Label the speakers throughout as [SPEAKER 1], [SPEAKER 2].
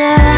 [SPEAKER 1] So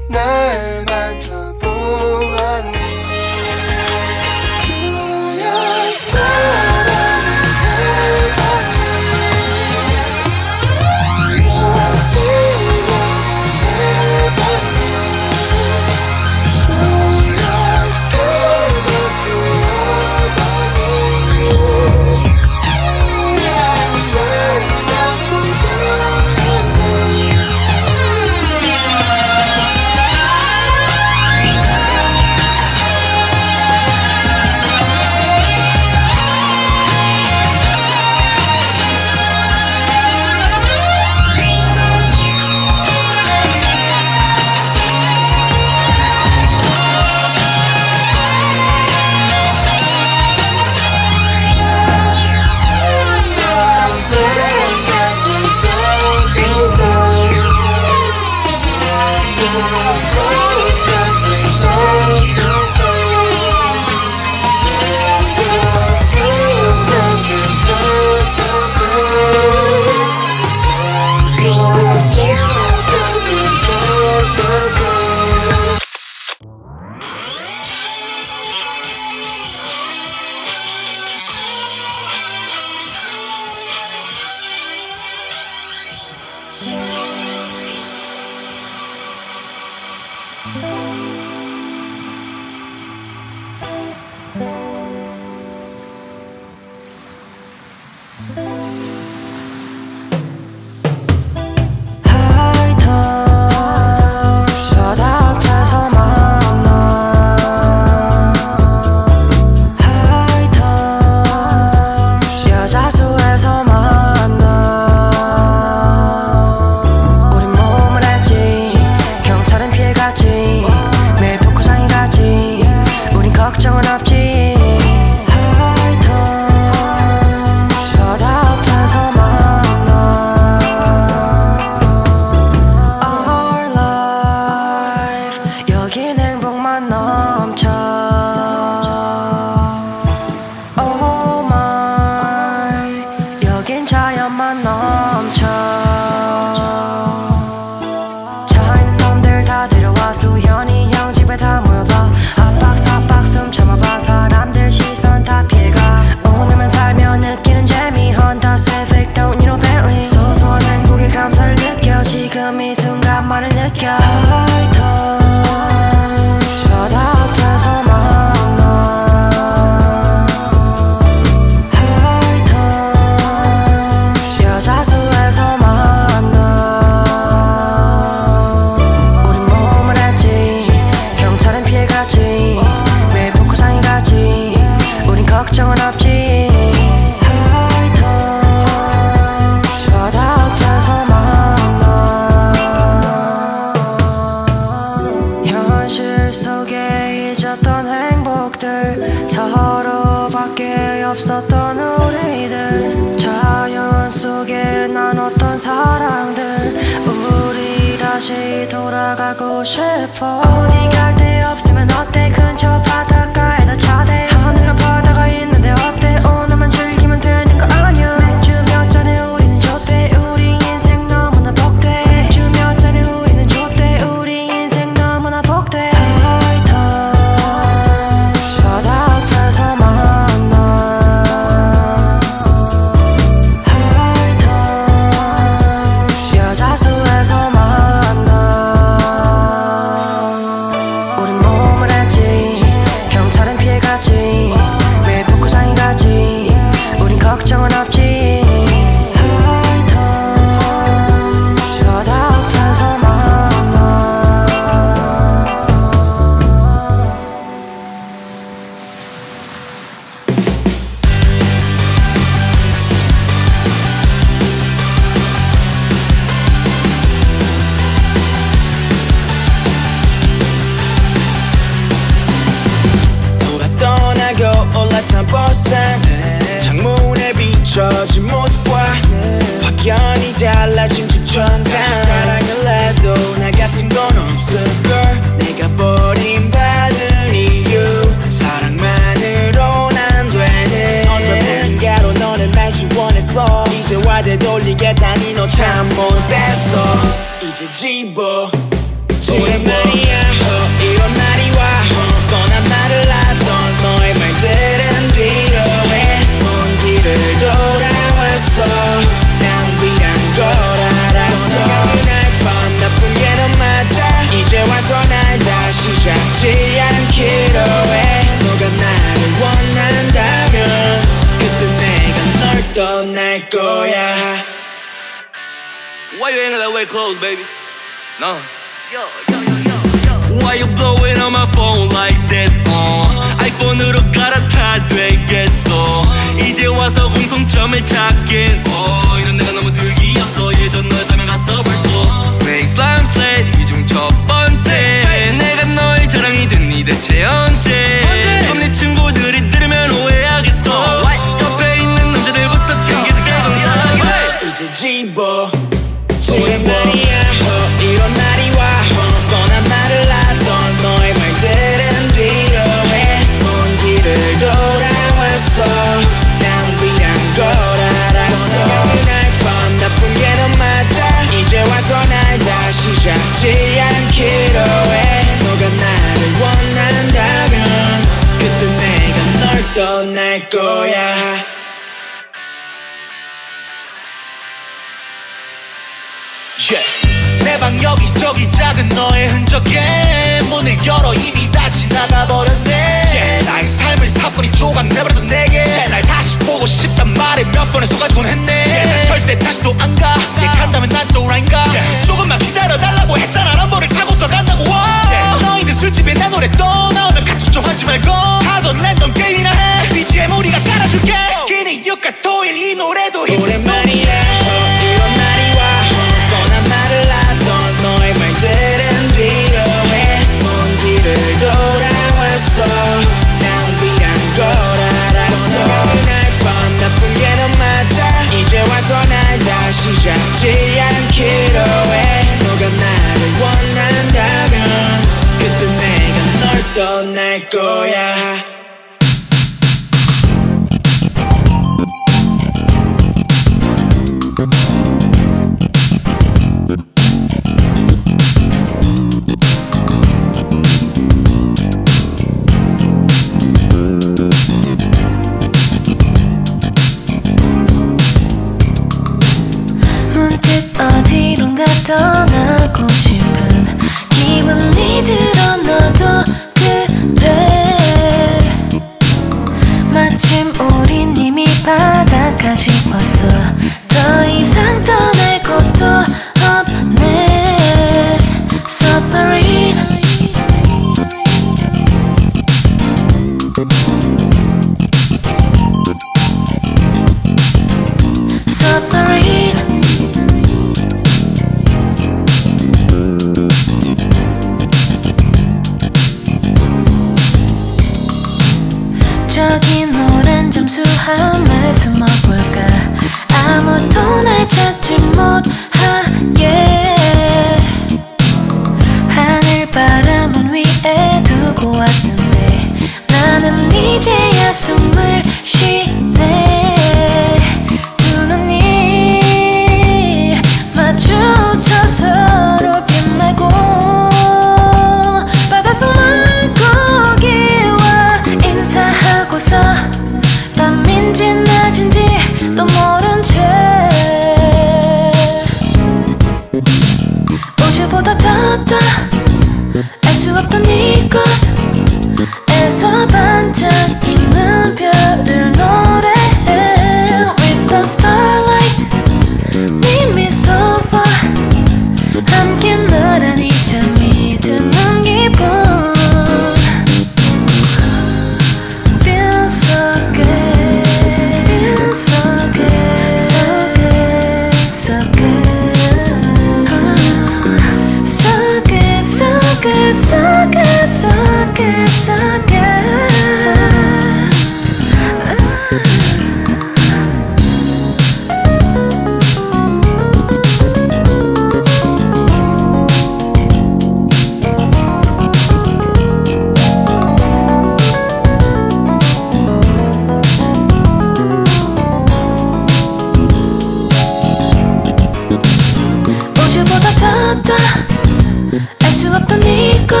[SPEAKER 2] bolingo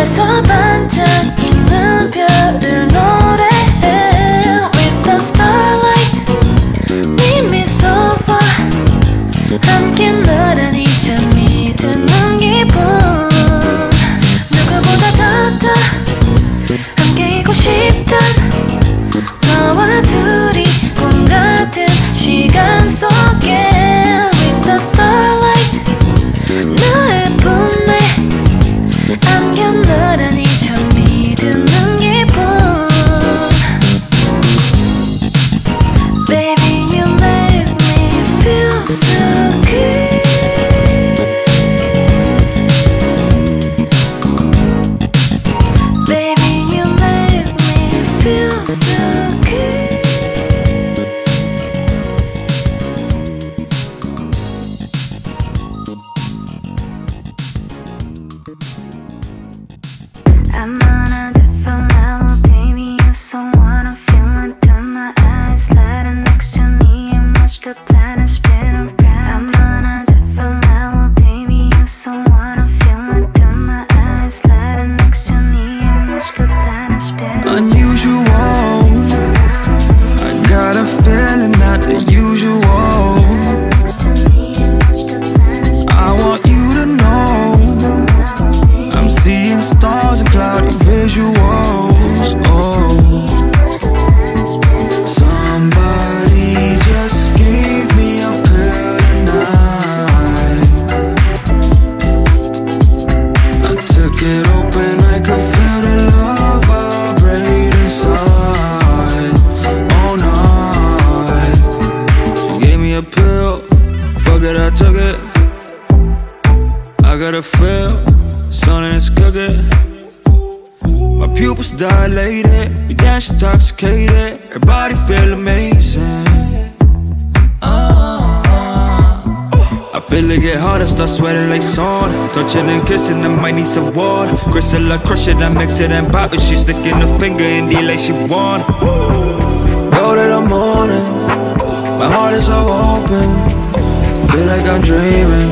[SPEAKER 2] ezoba start sweating like sauna. Touching and kissing, I might need some water. Crystal, I crush it, I mix it and pop it. She sticking her finger in the like she want. Know that I'm on it, my heart is so open. Feel like I'm dreaming.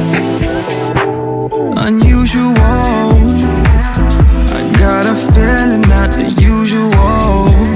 [SPEAKER 2] Unusual. I got a feeling not the usual.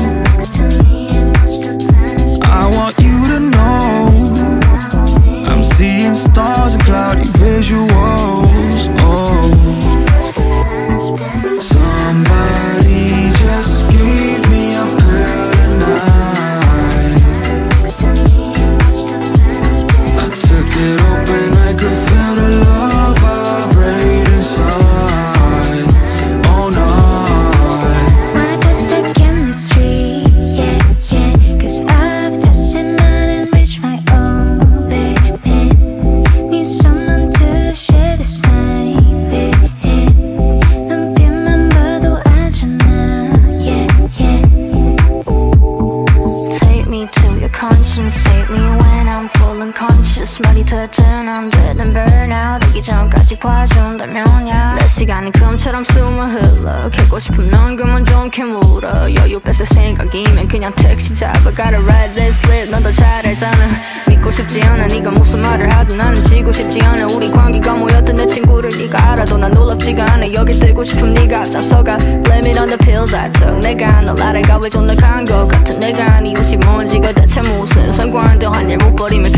[SPEAKER 3] 잡아. Gotta ride this slip, 넌더 잘 알잖아. 믿고 싶지 않아, 네가 무슨 말을 하든 나는 지고 싶지 않아. 우리 관계가 뭐였든 내 친구를 네가 알아도 난 놀랍지가 않아. 여기 뜨고 싶은 네가 앞장서가. Blame it on the pills I took. 내가 널 알아가 왜 존나 간 것 같은 내가 아니 옷이 뭔지가 대체 무슨 상관도 한일못 버리면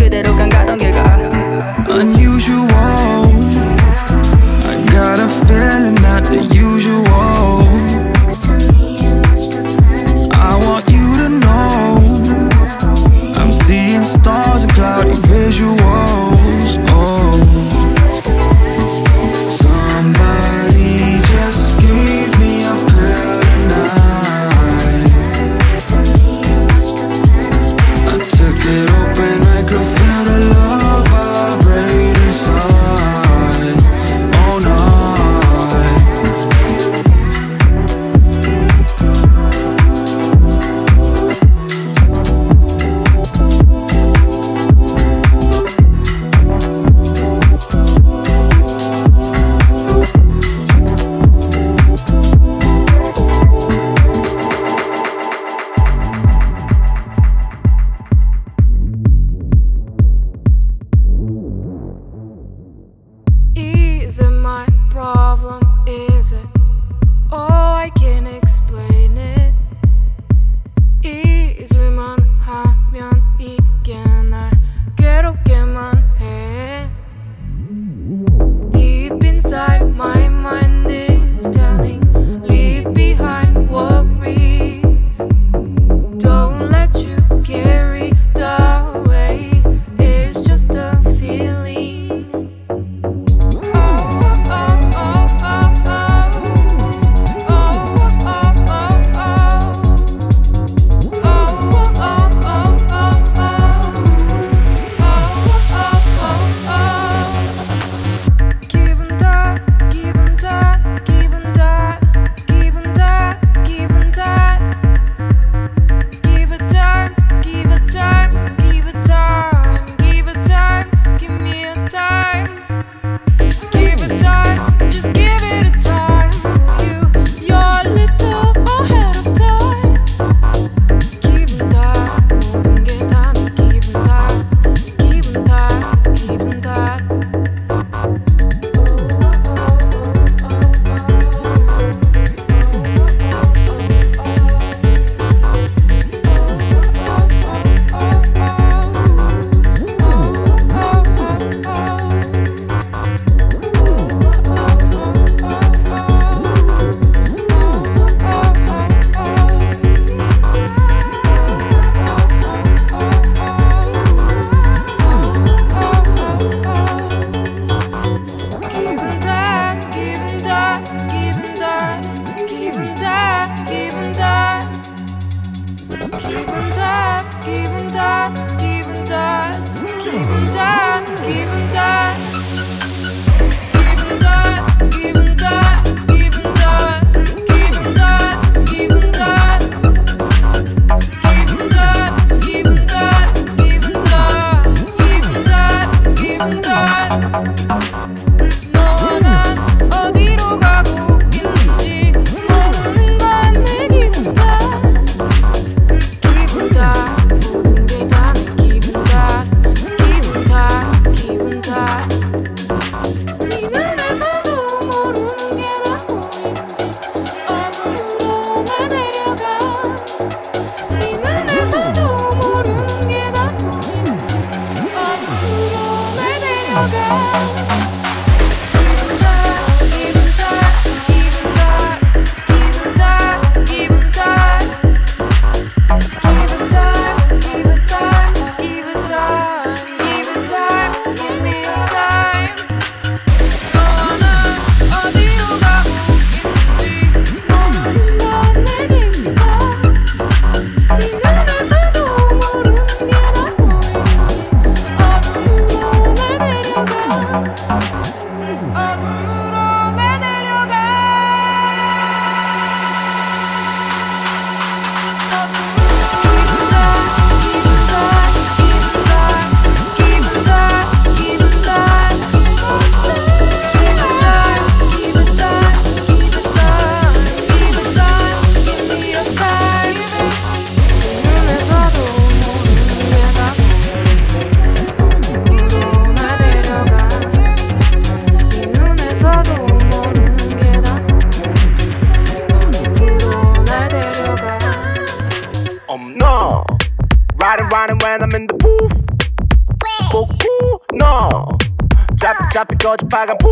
[SPEAKER 4] 꺼져 빨간 불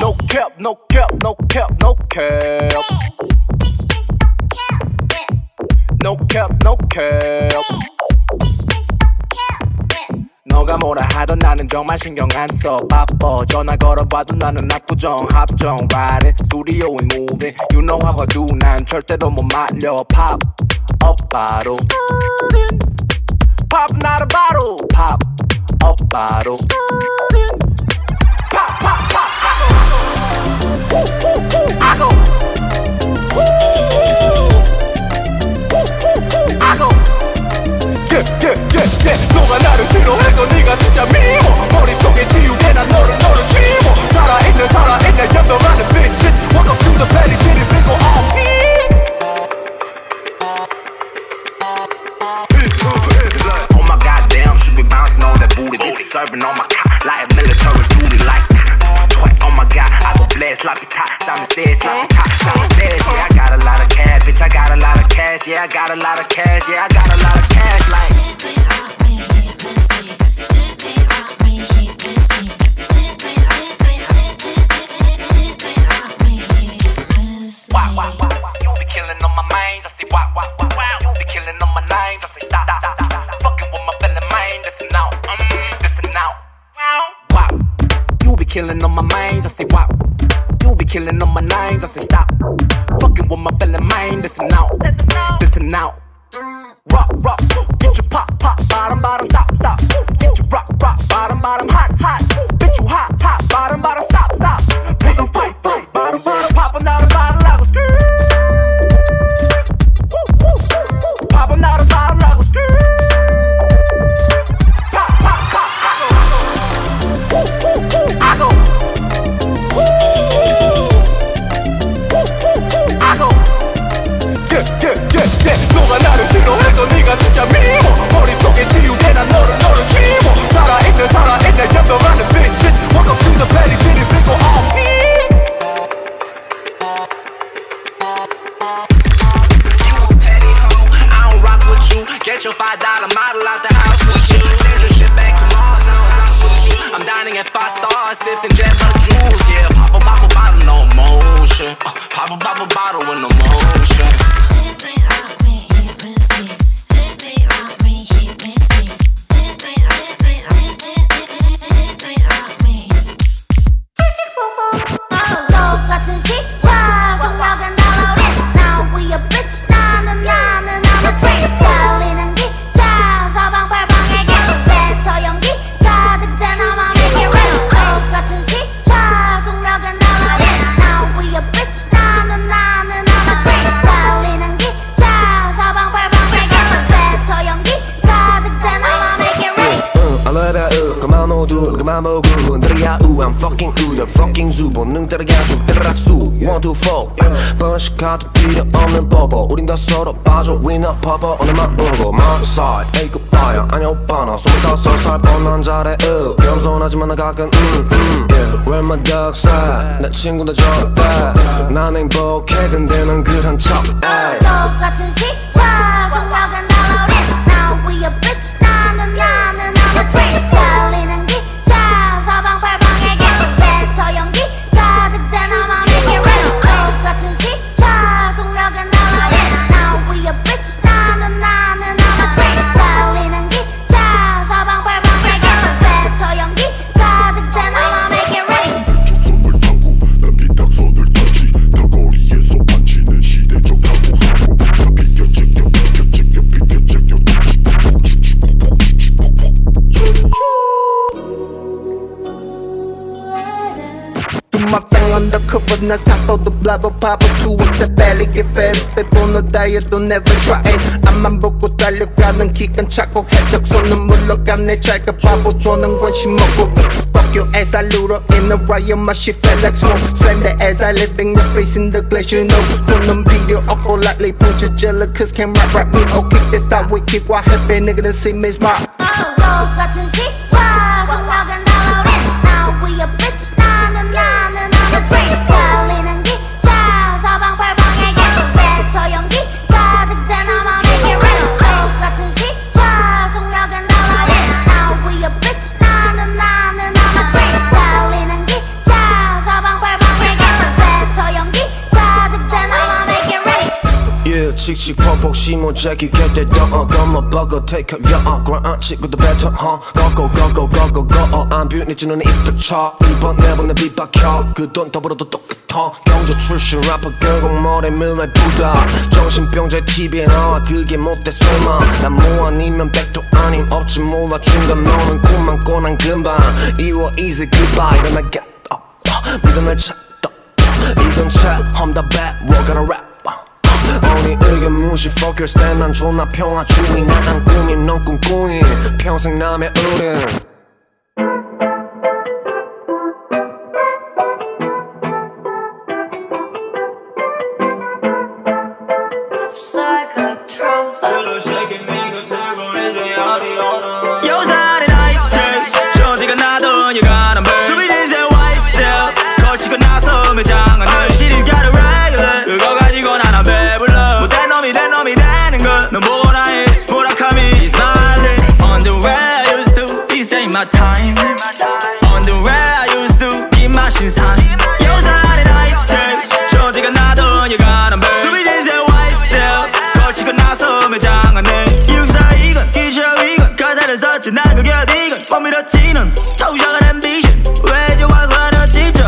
[SPEAKER 4] No cap, no cap, no cap, no cap No cap, no cap 너가 뭐라 하던 나는 정말 신경 안써 바빠 전화 걸어봐도 나는 압구정 합정 Riding studio and moving You know how I do 난 절대로 못 말려 Pop up 바로 Pop not a bottle Pop up 바로 너가 나를 싫어해서 네가 진짜 미워 머릿속에 지우개 난 너를 너를 지워 살아있는 살아있는 연병하는 bitches Welcome to the petty city 그리고 all me Oh my goddamn, should be bouncing on that booty Bitch serving on my top Simon says sloppy top, Simon says Yeah, I got a lot of cash, bitch, I got a lot of cash Yeah, I got a lot of cash, yeah, I got a lot of cash Like Wow, wow, wow, wow. You be killing on my minds. I say wow, wow, wow, wow. You be killing on my names. I say stop, stop, stop, stop. Fucking with my fellow mind. Listen now, mm, listen now. Wow, wow. You be killing on my minds. Killing on my names. I say stop. Fucking with my fellow mind. Listen now, listen now. Rock, rock, get your pop, pop, bottom, bottom, stop, stop. Get your rock, rock, bottom, bottom, hot, hot.
[SPEAKER 5] 겸손하지만 나 가끔 음, 음 yeah. Where my dog side 내 친구들 저
[SPEAKER 6] 사포도 블라버 바보 two step belly get fed 빼보는 다이어도 never try it 앞만 보고 달려가는 기간 차고 해적 손은 물러가네 잘가 바보 조는 관심 없고 Fuck you as I lure in the riot my shit felt like smoke Slender as I living your face in the glacier no 돈은 필요 없고 lightly punch a jelly cause can't rap rap me okay that's how we keep what happen nigga the same as my
[SPEAKER 7] 똑같은 시
[SPEAKER 5] 칙칙 퍽퍽 심어 재기 get that dog uh, come on bugger take up your uh, grind 치고도 better huh go go go go go go go uh, 안 뷰니지 너는 입도 쳐 이번 매번 내 빗박혀 그돈 더불어도 똑같아 경주 출신 래퍼 결국 머리 밀래 부다 정신병자 TV에 나와 그게 못돼 설마. 난뭐 아니면 백도 아님 없지 몰라. 중간 너는 꿈만 꿔난 금방. 이워 easy goodbye. 일어나 get up. 믿어 날 찾다 이건 처음 다 we're gonna rap 언니 의견 무시 fuck your stand. 난 존나 평화주의 난 꿈이 넌 꿈꾸니 평생 남의 어른
[SPEAKER 8] my time. On the way I used to give my 신상. 여산의 나이트 쇼디가 나던 여간한 별 수빈 인생 와이셀 걸치고 나서 매장은 늘 육사 이건 기저 이건 가사를 썼지. 난 그게 어디건. 못 밀었지는 통장은 ambition. 왜 좋아서 하는 집중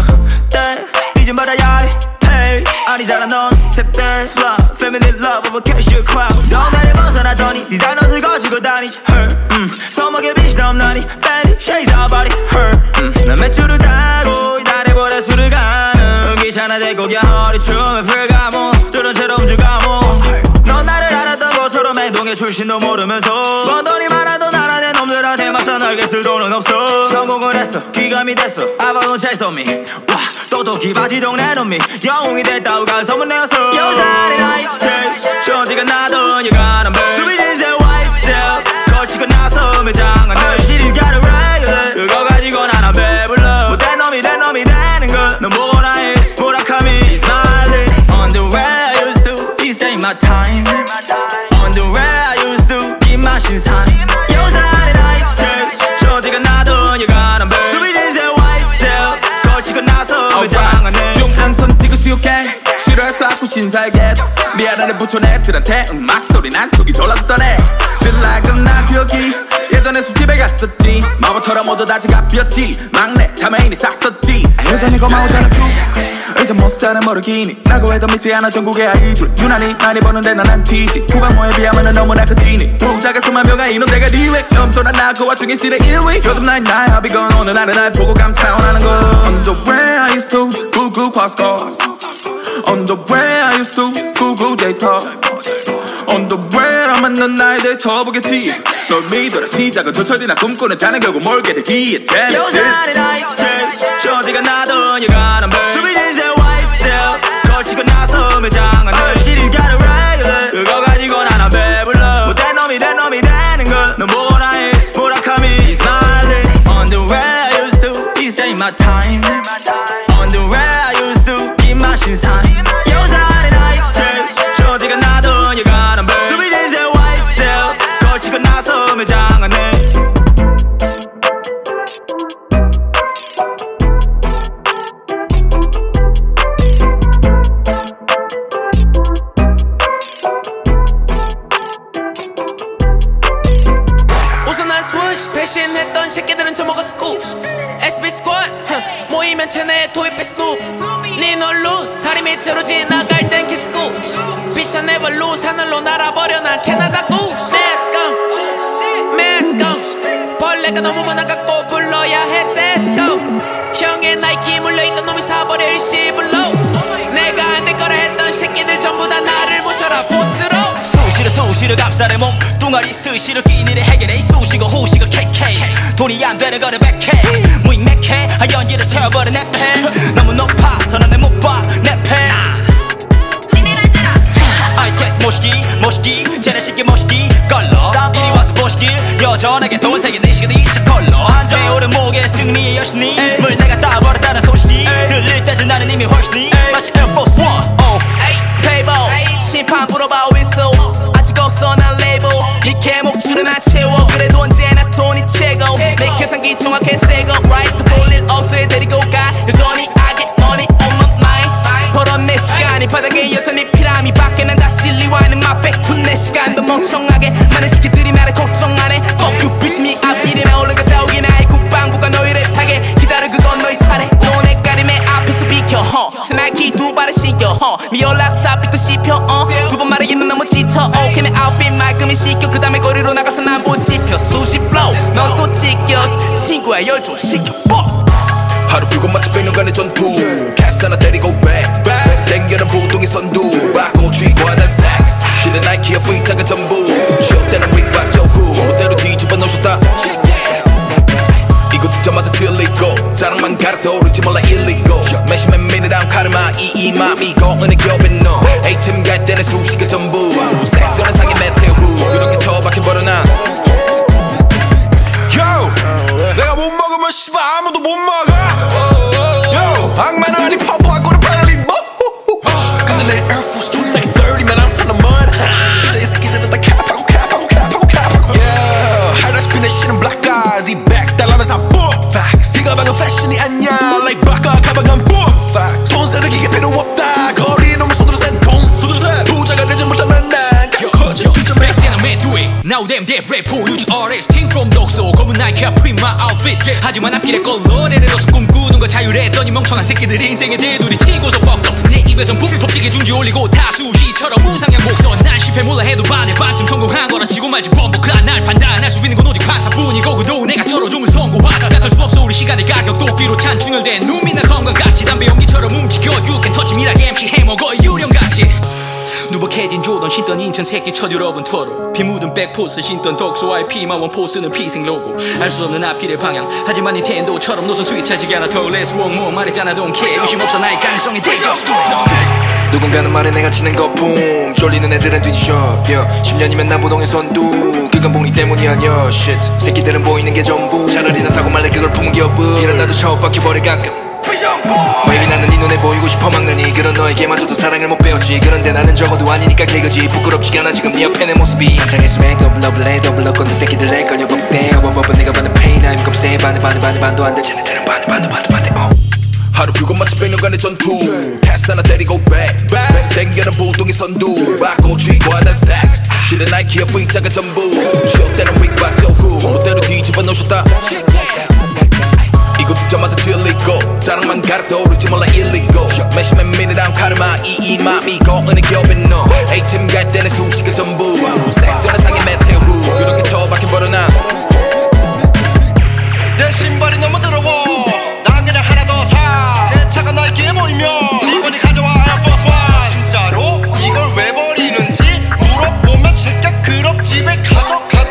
[SPEAKER 8] 때 이젠 받아야 해 pay 아니잖아 넌 세대. Love family love a cashier cloud 너 나를 벗어나더니 디자이너 옷을 거시고 다니지 shades of body her 음, 난 타고 이달에 보내 술을 가는 귀찮아지고 그냥 허리춤에 풀가모 뚫은 채로 움직가모 넌 나를 알았던 것처럼 행동의 출신도 모르면서 번 돈이 많아도 나라는 놈들한테 맞서 날개 쓸 돈은 없어. 성공을 했어 귀감이 됐어 아바돈 me 와 똑똑히 바지 동네 놈이 영웅이 됐다고 갈 소문내었어. 여산의 나이트 쇼디가 나던 여간한 별 수빈 인생 와이셀 걸치고 나서 매장은 늘 시리즈 got my time. On the way I used to give my 신상 여산의 나이트. 쇼디가 나던 여간한 별. 수빈 인생 와이셀 걸치고 나서 매장은 늘
[SPEAKER 9] 용항선 뛰고 수욕해. 싫어해서 아구 신살게 미안하네 부촌 애들한테 응, 맛소리 난 속이 졸라듣더네. 들락은 나 기억이 예전에 술집에 갔었지. 마법처럼 모두 다 지갑이었지. 막내 자매인이 싹었지. 여전히 고마우잖아. 큐 이제 못사는 모르기니. 나고 해도 믿지 않아. 전국의 아이돌 유난히 많이 버는데 난안 튀지. 구강모에 비하면 너무나 크지니. 부자가 수만 명아 이놈 내가 리웨 염소난 나 그 와중에 실의 1위. 요즘 날 나의 합이건 오늘 나는 날 보고 감탄하는 거 On the way I used to. 구구 과스코 On the way I used to 구구 데이터 On the way 나 만난 나에 쳐보겠지. 널 믿어라 시작은 저철이나 꿈꾸는 자는 결국 몰게 되기에
[SPEAKER 8] 여산의 나이트 쇼디가 나던 여간한 별. 수빈 인생 와이셀 걸치고 나서 매장은 늘 시리즈 got a regular 그거 가지고 나나 배불러. 못된 놈이 된 놈이 되는 걸넌 보고 나의 무라카미? my life On the way I used to This ain't my time. On the way I used to give my 신상 돈이 안 되는 거를 백해. 무인맥해 아 연기를 채워버린 내팬. 너무 높아서 난내 못봐내팬. ITS 모시기 모시기. 쟤네 쉽게 모시기. 걸러. 이리 와서 보시길. 여전하게 돈세게 내시가 니차 걸러 내 오른 목에 승리의 여신이
[SPEAKER 10] 멍청하게 많은 시키들이 나를 걱정 안해 Fuck you bitch me 앞길이나 올라갔다 오긴 아이 국방부가 너희를 타게. 기다려 그건 너희 차례. 너네 까림에 앞에서 비켜 허 스나이키 두 발을 신겨 허네 연락처 삐끗 씹혀 어두 번 말하기는 너무 지쳐 오케이 내 아웃핏 말끔히 시켜 그 다음에 거리로 나가서 난못 지펴. 수십 flow 넌또 찢겼어 친구야. 열좀 시켜. 뻑
[SPEAKER 11] 하루 그거 마치 백년 간의 전투. 캐스 하나 때리고 back back 땡겨는 부동의 선두. 받고 쥐고 하는 stacks 신의 나이키와 V자가 전부. 쇼 때는 윙박 저후. 그대로 뒤집어 놓으셨다. 이거 듣자마자 틀리고 자랑만 가르쳐 오르지 몰라 illegal 매시맨 미니랑 카르마 이이 맘이 거은의 겹인 너 A팀 갈 때는 수식의 전부. 섹스는 상의 메테오 그렇게 처박혀버려 난 내가 못 먹으면 씨발 아무도 못 먹어. Yo! 악마는 아니 꼴을 파날리 뭐 근데 내 아니야 like 바카 가방은 Facts 돈 쓰는 기계 필요 없다 거리에 놈을 손으로 센돈 손으로 센 부자가 되지 못하면 난 커져
[SPEAKER 4] Back then I meant to it Now them dead rap for UGRS King from print my outfit 하지만 앞길에 걸러내려서 꿈꾸는 거 자유했더니 멍청한 새끼들이 인생에 대두리 튀고서 뻑뻑. 내 입에선 북퍽지게 중지 올리고 다수시처럼 우상향 곡선 난 실패 몰라 해도 반에 반쯤 성공한 거라 치고 말지 범벅한 날 판단할 수 있는 건 오직 판사뿐이고 그도 내가 쩔어주면 성공하다. 같을 수 없어 우리 시간의 가격 도끼로 찬 충혈된 눈 빛난 성광같이 담배 연기처럼 움직여. Touch me like MC 해먹어 유령같이 누벅해진 조던 신던 인천 새끼 첫 유럽은 투어로 피 묻은 백포스 신던 독소 IP 마원 포스는 피생 로고 알 수 없는 앞길의 방향. 하지만 닌텐도처럼 노선 차지게 하나 더 Let's walk more 말했잖아 don't care. 의심 없어 나의 가능성이 대적
[SPEAKER 12] 누군가는 말해 내가 치는 거품 쫄리는 애들은 뒤지셔. Yeah. 10년이면 남부동의 선두. 그건 봉이 때문이 아니야. Shit. 새끼들은 보이는 게 전부. 차라리 나 사고 말래 그걸 품은 기업은 이런 나도 샤워 박혀버려 가끔 Baby 나는 네 눈에 보이고 싶어 막느니 그런 너에게마저도 사랑을 못 배웠지. 그런데 나는 적어도 아니니까 개그지. 부끄럽지가 않아 지금 네 옆에 내 모습이. 수백 더블 더블에 더블 건데 새끼들 내 걸려 법대. 어버버버 내가 받는 페인 I'm 겁세 반에 반에 반에 반도 안돼. 쟤네들은 반에 반도 반도 반대 어.
[SPEAKER 11] 하루 그거 마치 백년간의 전투. 패스 하나 때리고 back back. 땡겨는 부동의 선두. 받고 쥐고 하는 stacks. 신의 나이키와 V자가 전부. 쇼 때는 윙박 저후 그대로 뒤집어 놓으셨다 이거 듣자마자 틀리고 자랑만 가르쳐 오르지 몰라 illegal 매시맨 미니랑 카르마 이 이 맘이 거은의 겹인 너. A팀 갈 때는 수식의 전부. 섹스는 상의 메테오 그렇게 처박혀버려 난내 신발이 너무 더러워. 난 그냥 하나 더사내 차가 나이키에 보이며 직원이 가져와 Force One. 진짜로 이걸 왜 버리는지 물어보면 실격 그럼 집에 가져가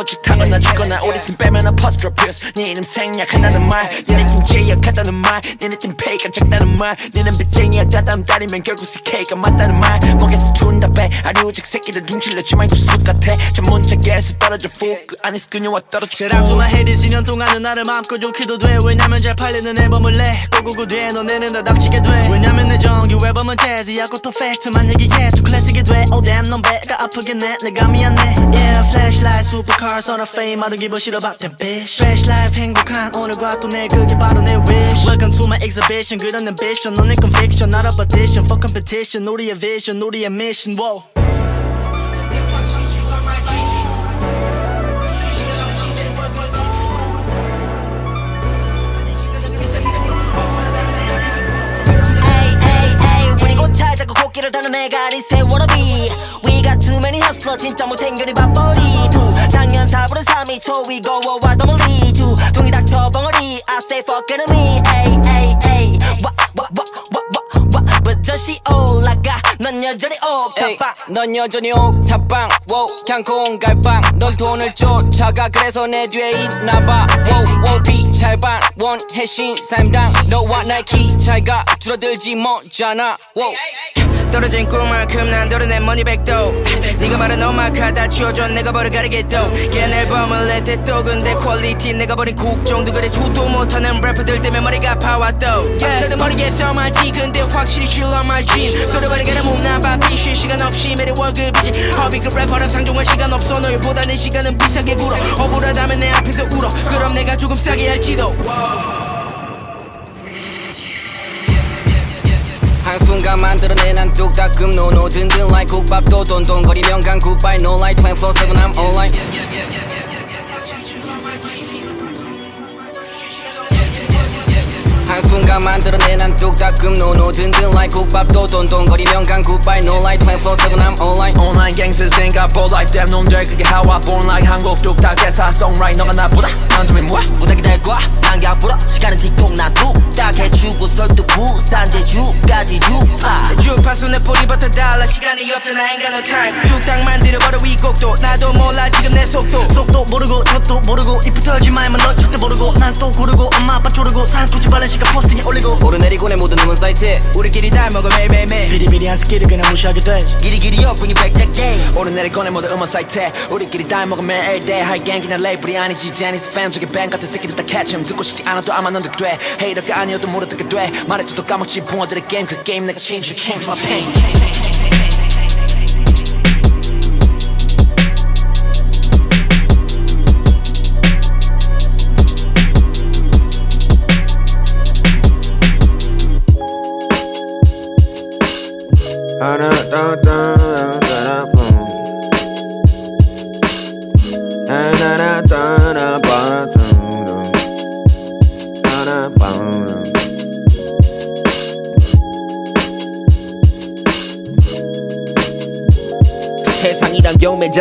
[SPEAKER 8] 오직 타거나 죽거나 우리 팀 빼면 apostrophes 네 이름 생략한다는 말. 니네 팀 제약하다는 말. 니네 팀 페이가 작다는 말. 니는 빚쟁이야 다다음 달이면 결국 CK가 맞다는 말. 목에서 준다 배 아류직 새끼들 눈칠내지 말고 쑥 같아. 전문책에서 떨어져 푹그 안에서 그녀와 떨어져
[SPEAKER 13] 제랑소나 헤리 2년 동안은 나를 마음껏 좋게도 돼. 왜냐면 잘 팔리는 앨범을 내 꼬구구 뒤에 너네는 다 닥치게 돼. 왜냐면 내 정규 앨범은 재즈야고 또 팩트만 얘기해. 또 클래식이 돼. Oh damn 넌 배가 아프겠네. 내가 미안해 Yeah flashlight supercars on a fame 모든 기분 싫어봐 damn bitch Fresh life 행복한 오늘과 또 내일 그게 바로 내 wish Welcome to my exhibition 그런 ambition 너네 conviction not a petition for competition 우리의 vision 우리의 mission wow
[SPEAKER 14] Ay, ay, ay, 우리 곧 찾아고 코끼를 다는 애가 리세 워너비 Got hustler 진짜 못챙겨리 밥벌이 두 작년 4분은 3위 초위 고워와 더블리 두 둥이 닥쳐 벙어리 I say fuck enemy ay, ay, ay 와, 와, 와, 와, 와, 와 버젓이 올라가 넌 여전히 옥탑방.
[SPEAKER 15] 넌 여전히 옥탑방. wow, 향콩 갈방 넌 돈을 쫓아가. 그래서 내 뒤에 있나봐. wow, wow, 비찰방. 원해신 삶당. 너와 나키 차이가 줄어들지 뭐잖아. wow.
[SPEAKER 8] 떨어진 꿈만큼 난 도려낸 머니백도. 네가 말한 엄마카다 치워줘 내가 버려 가리겠도. 깬 앨범을 냈대 또 근데 퀄리티 내가 버린 곡 정도 그래 주도 못하는 래퍼들 때문에 머리가 아파왔도. Yeah. 너도 머리에서 말지 근데 확실히 실러 말지 소리 버리게는 몸 나봐. 비쉴 시간 없이 매일 월급이지. 허비 그 래퍼랑 상종할 시간 없어. 너희보다 내 시간은 비싸게 굴어. 억울하다면 내 앞에서 울어. 그럼 내가 조금 싸게 할지도.
[SPEAKER 15] 한순간 만들어낸 한 뚝딱금 노노. 든든 like 국밥도 돈돈거리면 간 굿바이 no like 24-7 I'm online 한순간 만들어낸 한 뚝딱금 노노 든든 like 국밥도 돈돈거리면 간 굿바이 no like 24-7 I'm online.
[SPEAKER 16] Online gangsters think I ball like them 놈들. 그게 how I born like 한국 뚝딱 대사 songwrite 너가 나보다 안점이 뭐야?
[SPEAKER 14] 무작위 될 거야. 안경 불어 시간은 틱톡 난 뚝딱 해주고 설득 부산 제주까지 주파
[SPEAKER 8] 주파수 내 뿌리부터 달라. 시간이 없잖아 ain't got no time. 뚝딱 만들어버려 이 곡도. 나도 몰라 지금 내 속도.
[SPEAKER 13] 속도 모르고 젖도 모르고 입 털지 말만 너 절대 모르고 난 또 고르고 엄마 아빠 조르고 사투지 바른 시간 포스팅에 올리고
[SPEAKER 15] 오르내리고 내 모든 음원 사이트
[SPEAKER 8] 우리끼리 다 먹어 매일매일
[SPEAKER 13] 비리비리한 스킬을 그냥 무시하게 돼.
[SPEAKER 14] it back that game
[SPEAKER 16] 오르내릴 꺼내 모두 음원 사이트에 우리끼리 다 먹으면 일대 할갱. 그냥 레이블이 아니지 제니스 팸 저기 뱅 같은 새끼들 다 'em. 듣고 싶지 않아도 아마 넌 듣게 돼. 헤이터가 아니어도 모르 듣게 돼. 말해줘도 까먹지 붕어들의 게임. 그 게임 내가 change you change my pain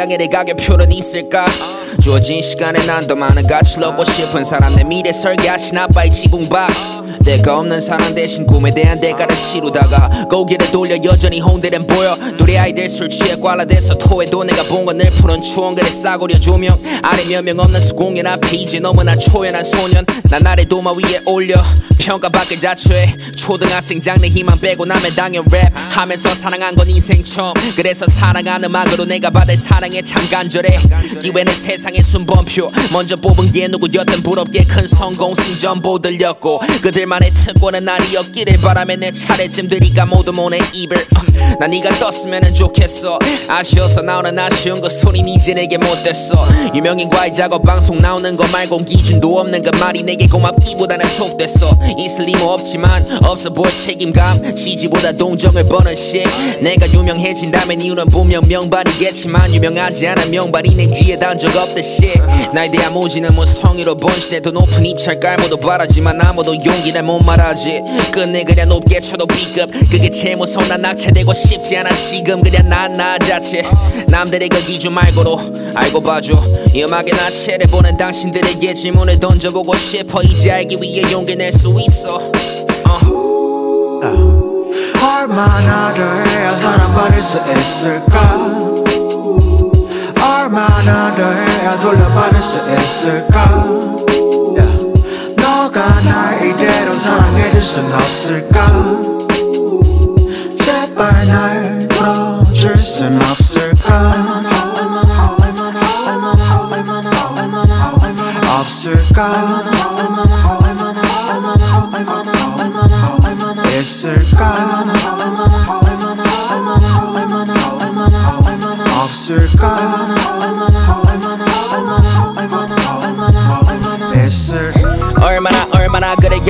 [SPEAKER 17] 경매장에 내 가격표는 있을까? 주어진 시간에 난 더 많은 가치를 얻고 싶은 사람 내 미래 설계하신 아빠의 지붕박 내가 없는 사람 대신 꿈에 대한 대가를 치르다가 고개를 돌려 여전히 홍대는 보여. 둘이 아이들 술 취해 꽐라대서 토해도 내가 본 건 늘 푸른 추억 그래 싸구려 조명. 아래 몇 명 없는 수공연 앞에 이제 너무나 초연한 소년. 난 아래 도마 위에 올려 평가받길 자초해. 초등학생 장래 희망 빼고 남의 당연 랩 하면서 사랑한 건 인생 처음. 그래서 사랑하는 음악으로 내가 받을 사랑에 참 간절해. 기회는 세상의 순번표. 먼저 뽑은 게 누구였든 부럽게 큰 성공 승전보 들렸고 그들만의 특권은 아니었기를 바라며 내 차례쯤 들이가 모두 모내 입을 어, 난 네가 떴으면 좋겠어. 아쉬워서 나오는 아쉬운 그 소린 이제 내게 못됐어. 유명인과의 작업 방송 나오는 거 말곤 기준도 없는 그 말이 내게 고맙기보다는 속됐어 리모 없지만 없어 보일 책임감. 지지보다 동정을 버는 shit. 내가 유명해진다면 이유는 분명 명반이겠지만 유명하지 않은 명반이 내 귀에 닿은 적 없듯이 나에 대한 무지는 무성의로 번신해도 높은 입찰 깔모도 바라지만 아무도 용기를 못 말하지. 끝내 그냥 높게 쳐도 B급. 그게 제일 무서워 난 낙찰되고 싶지 않아 지금 그냥 난나 자체. 남들의 그 기준 말고도 알고 봐줘. 이 음악의 나체를 보는 당신들에게 질문을 던져보고 싶어. 이제 알기 위해 용기 낼수 있어.
[SPEAKER 18] 얼마나 더 해야 사랑받을 수 있을까? 얼마나 더 해야 돌려받을 수 있을까. 너가 날 이대로 사랑해줄 순 없을까? 제발 날 풀어줄 순 없을까? 없을까 있을까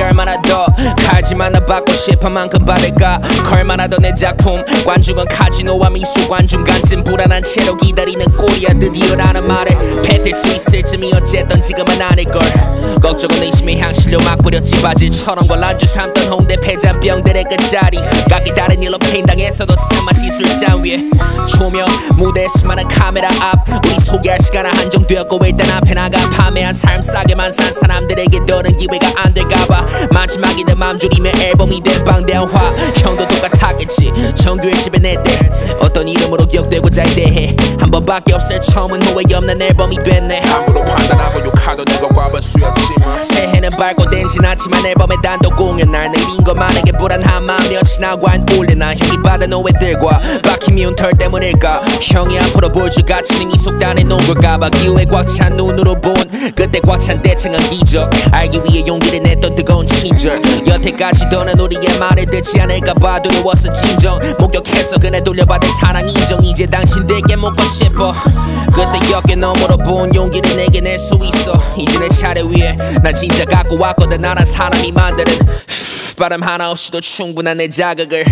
[SPEAKER 17] 얼마나 그래 얼마나 더 하지만 나 받고 싶은 만큼 받을까 더내 작품. 관중은 카지노와 미술관 중간쯤 불안한 채로 기다리는 꼴이야 드디어 라는 말에 뱉을 수 있을 쯤이 어쨌든 지금은 아닐걸. 걱정은 의심의 향실로 막 뿌렸지. 바질처럼 걸란주 삼던 홍대 폐잔병들의 끝자리. 각기 다른 일로 팽당해서도 쓴맛이 술잔 위에 조명 무대 수많은 카메라 앞. 우리 소개할 시간은 한정되었고 일단 앞에 나가. 판매한 삶 싸게만 산 사람들에게 더는 기회가 안 될까봐 마지막이 든맘 졸이며 앨범이 된 방대화 형도 똑같았겠지. 정규의 집에 내때 어떤 이름으로 기억되고자에 대해 한 번밖에 없을 처음은 후회 없는 앨범이 됐네.
[SPEAKER 19] 함부로 판단하고 욕하던 이건 과반 수였지만
[SPEAKER 17] 새해는 밝고 댄진 않지만 앨범의 단독 공연. 날 내린 것만에게 불안한 마음 며칠나고 안 올려나. 형이 받은 오해들과 박힌 미운 털 때문일까? 형이 앞으로 볼줄 같이 이미 속단해 놓은 걸까 봐. 기호에 꽉 찬 눈으로 본 그때 꽉 찬 대칭한 기적. 알기 위해 용기를 냈던 뜨거운 친절 여태까지 더는 우리의 말을 듣지 않을까봐 두려웠어 진정 목격했어 그네 돌려받은 사랑 인정. 이제 당신들께 묻고 싶어. 그때 어깨 너머로 본 용기를 내게 낼 수 있어. 이제 내 차례 위에 난 진짜 갖고 왔거든. 나란 사람이 만드는 바람 하나 없이도 충분한 내 자극을.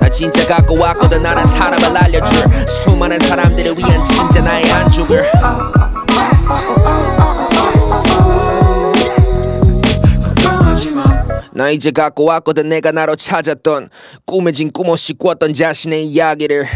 [SPEAKER 17] 나 진짜 갖고 왔거든. 나란 사람을 알려줄 수많은 사람들을 위한 진짜 나의 안죽을 나 이제 갖고 왔거든 내가 나로 찾았던 꾸며진 꿈 없이 꿨던 자신의 이야기를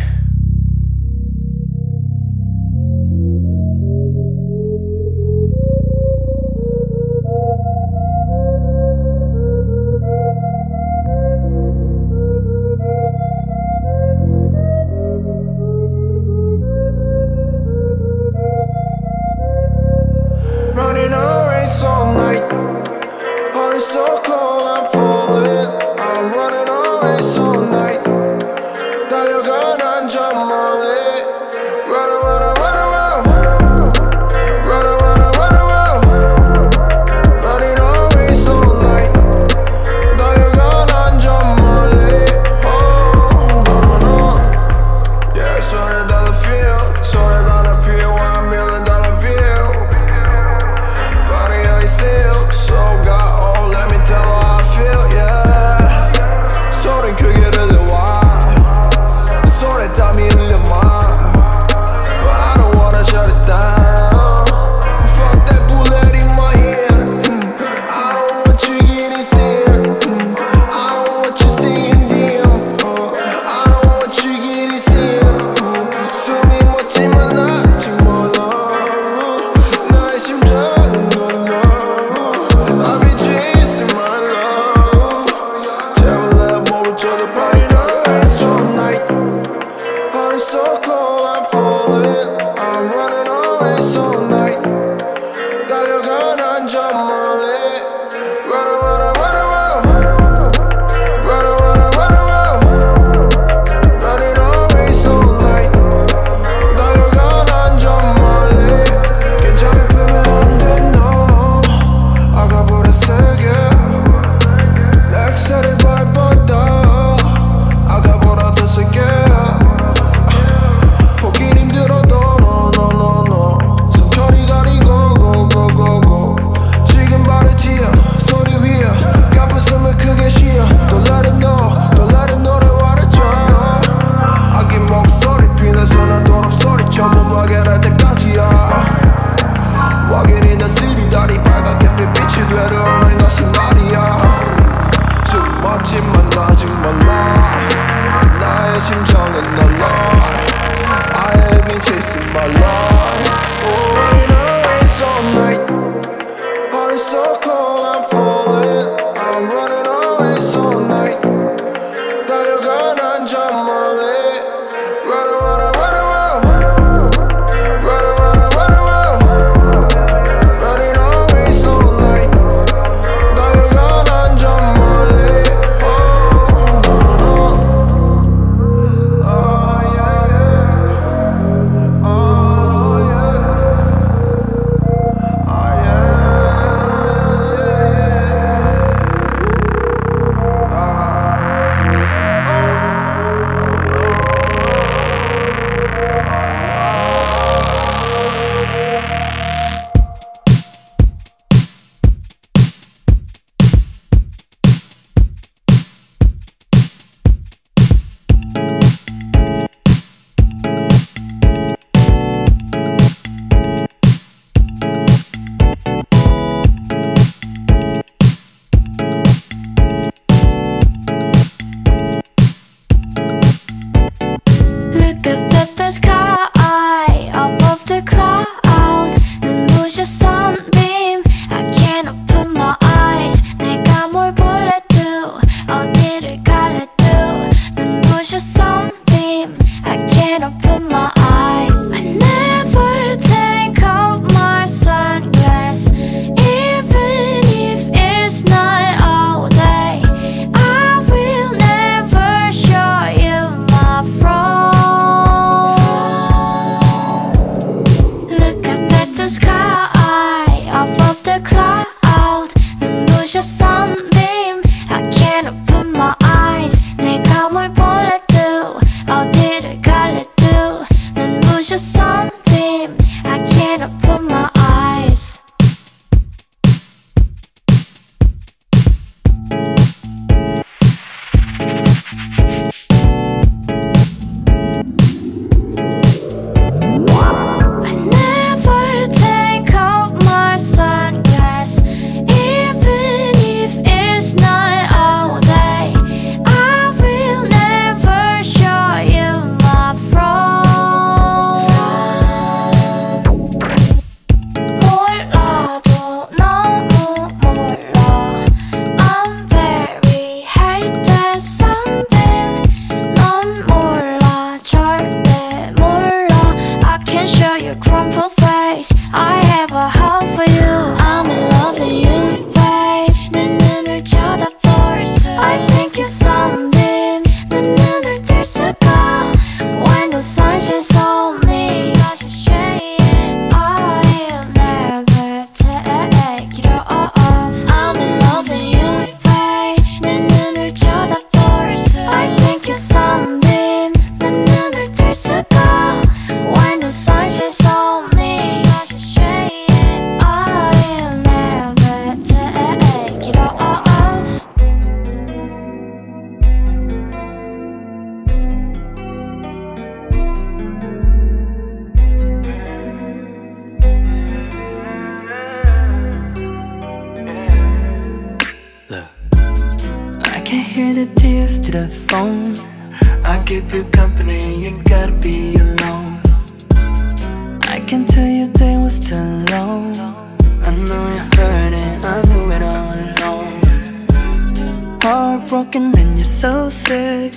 [SPEAKER 18] heartbroken and you're so sick.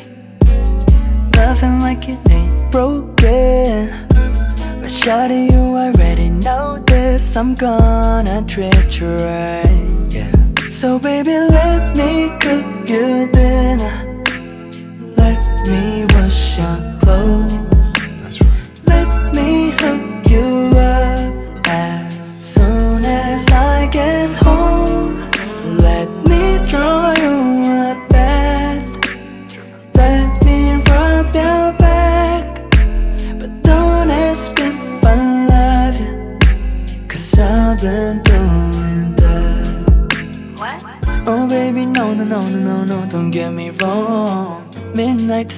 [SPEAKER 18] Loving like it ain't broken. But shout you already know this. I'm gonna treat you right. Yeah. So, baby, let me cook you dinner.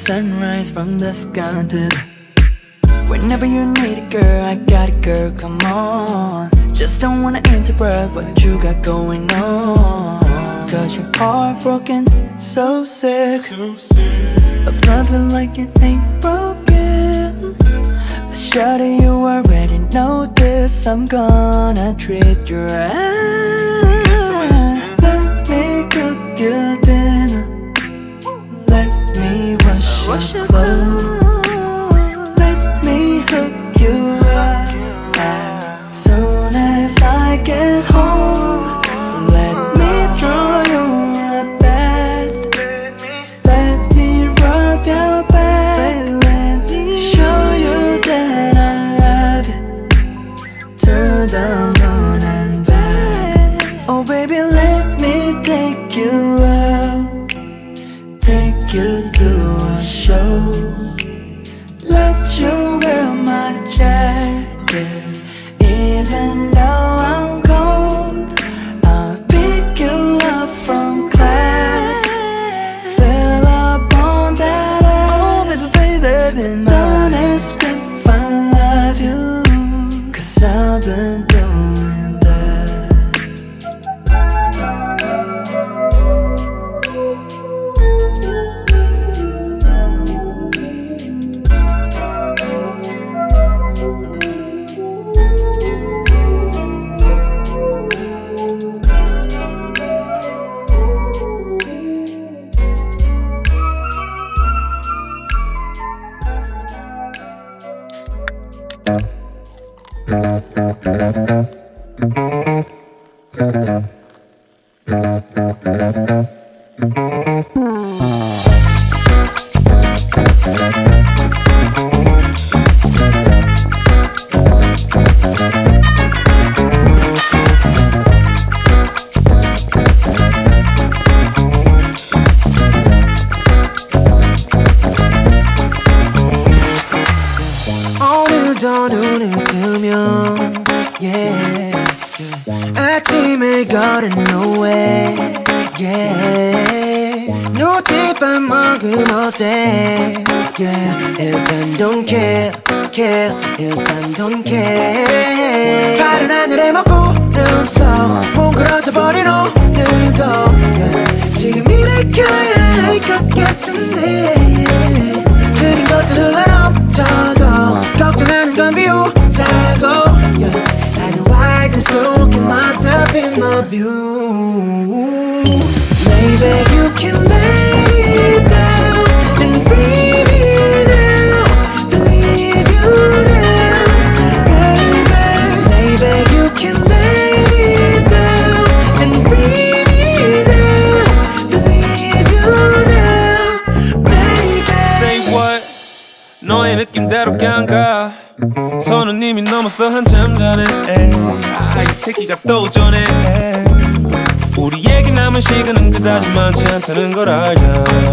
[SPEAKER 18] sunrise from the sky. Whenever you need it, girl, I got it, girl, come on. Just don't wanna interrupt what you got going on. Cause you're heartbroken, so sick, so sick. Of loving like it ain't broken. But shadow you already know this. I'm gonna treat you right
[SPEAKER 20] Hoşçakal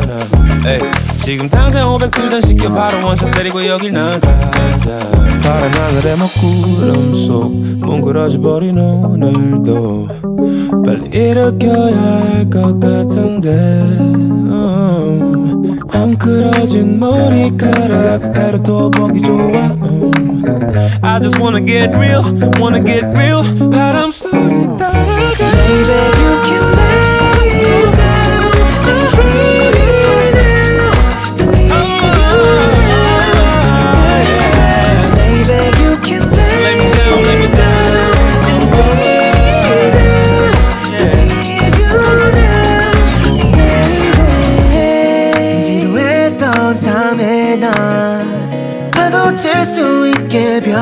[SPEAKER 20] 않아 에이, 지금 당장 500 두 잔 시켜 바로 원샷 때리고 여길 나가자. 파란 하늘의 먹구름 속 뭉그러져 버린 오늘도 빨리 일으켜야 할 것 같은데. 음, 헝클어진 머리카락 그대로 또 보기 좋아. 음. I just wanna get real, wanna get real. 바람 소리 따라가.
[SPEAKER 18] Baby you can let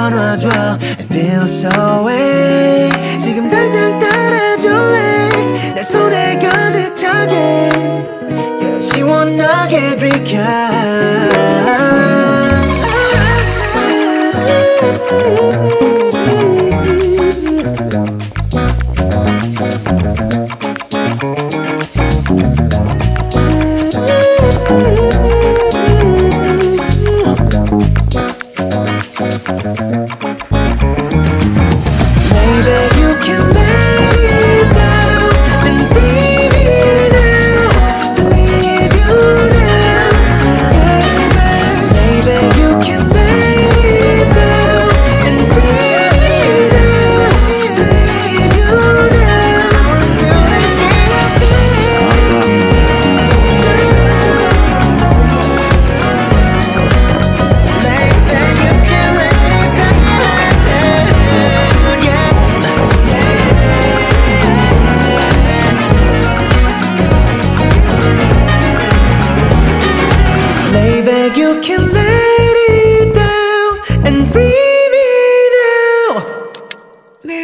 [SPEAKER 18] 전화줘. And feel so way 지금 당장 따라줄래? 내 손에 가득 차게. Yeah, 시원하게
[SPEAKER 21] 들이켜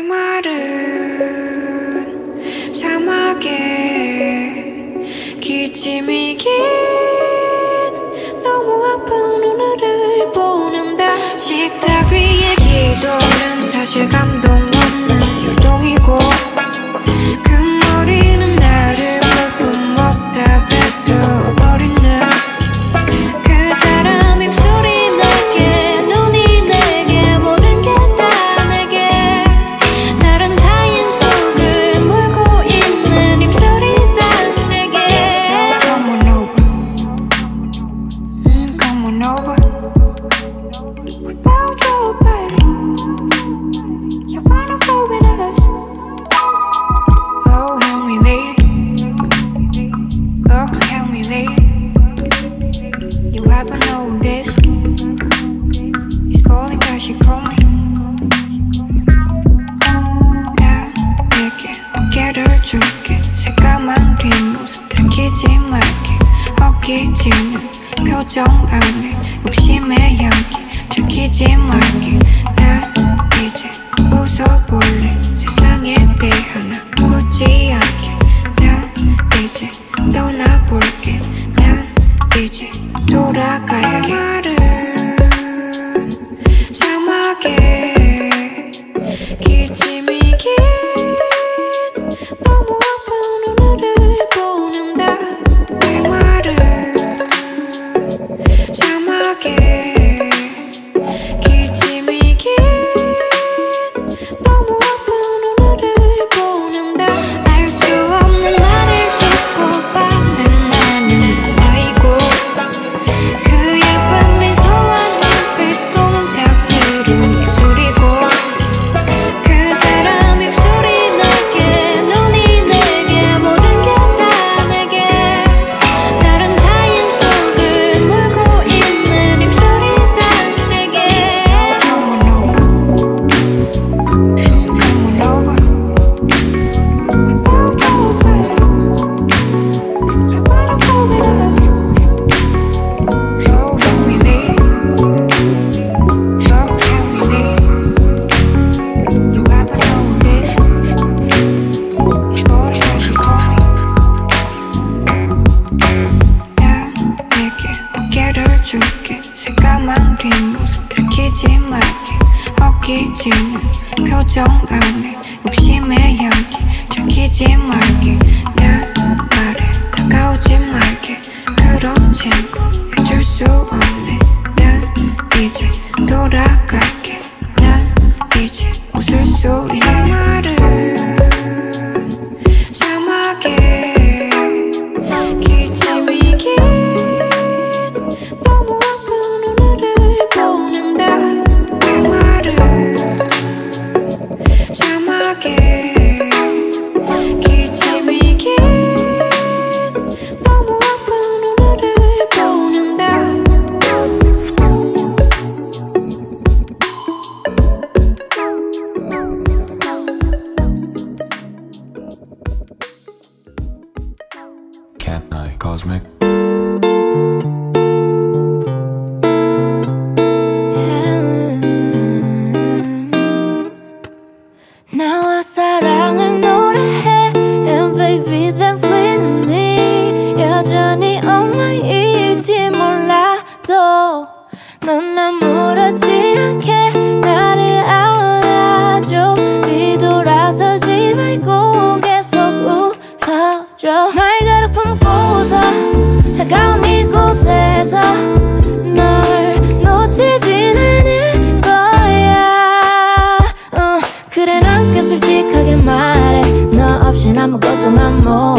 [SPEAKER 21] 말은 사막에 기침이 긴 너무 아픈 오늘을 보는다. 식탁 위에 기도는 사실 감동
[SPEAKER 1] 아무것도 난못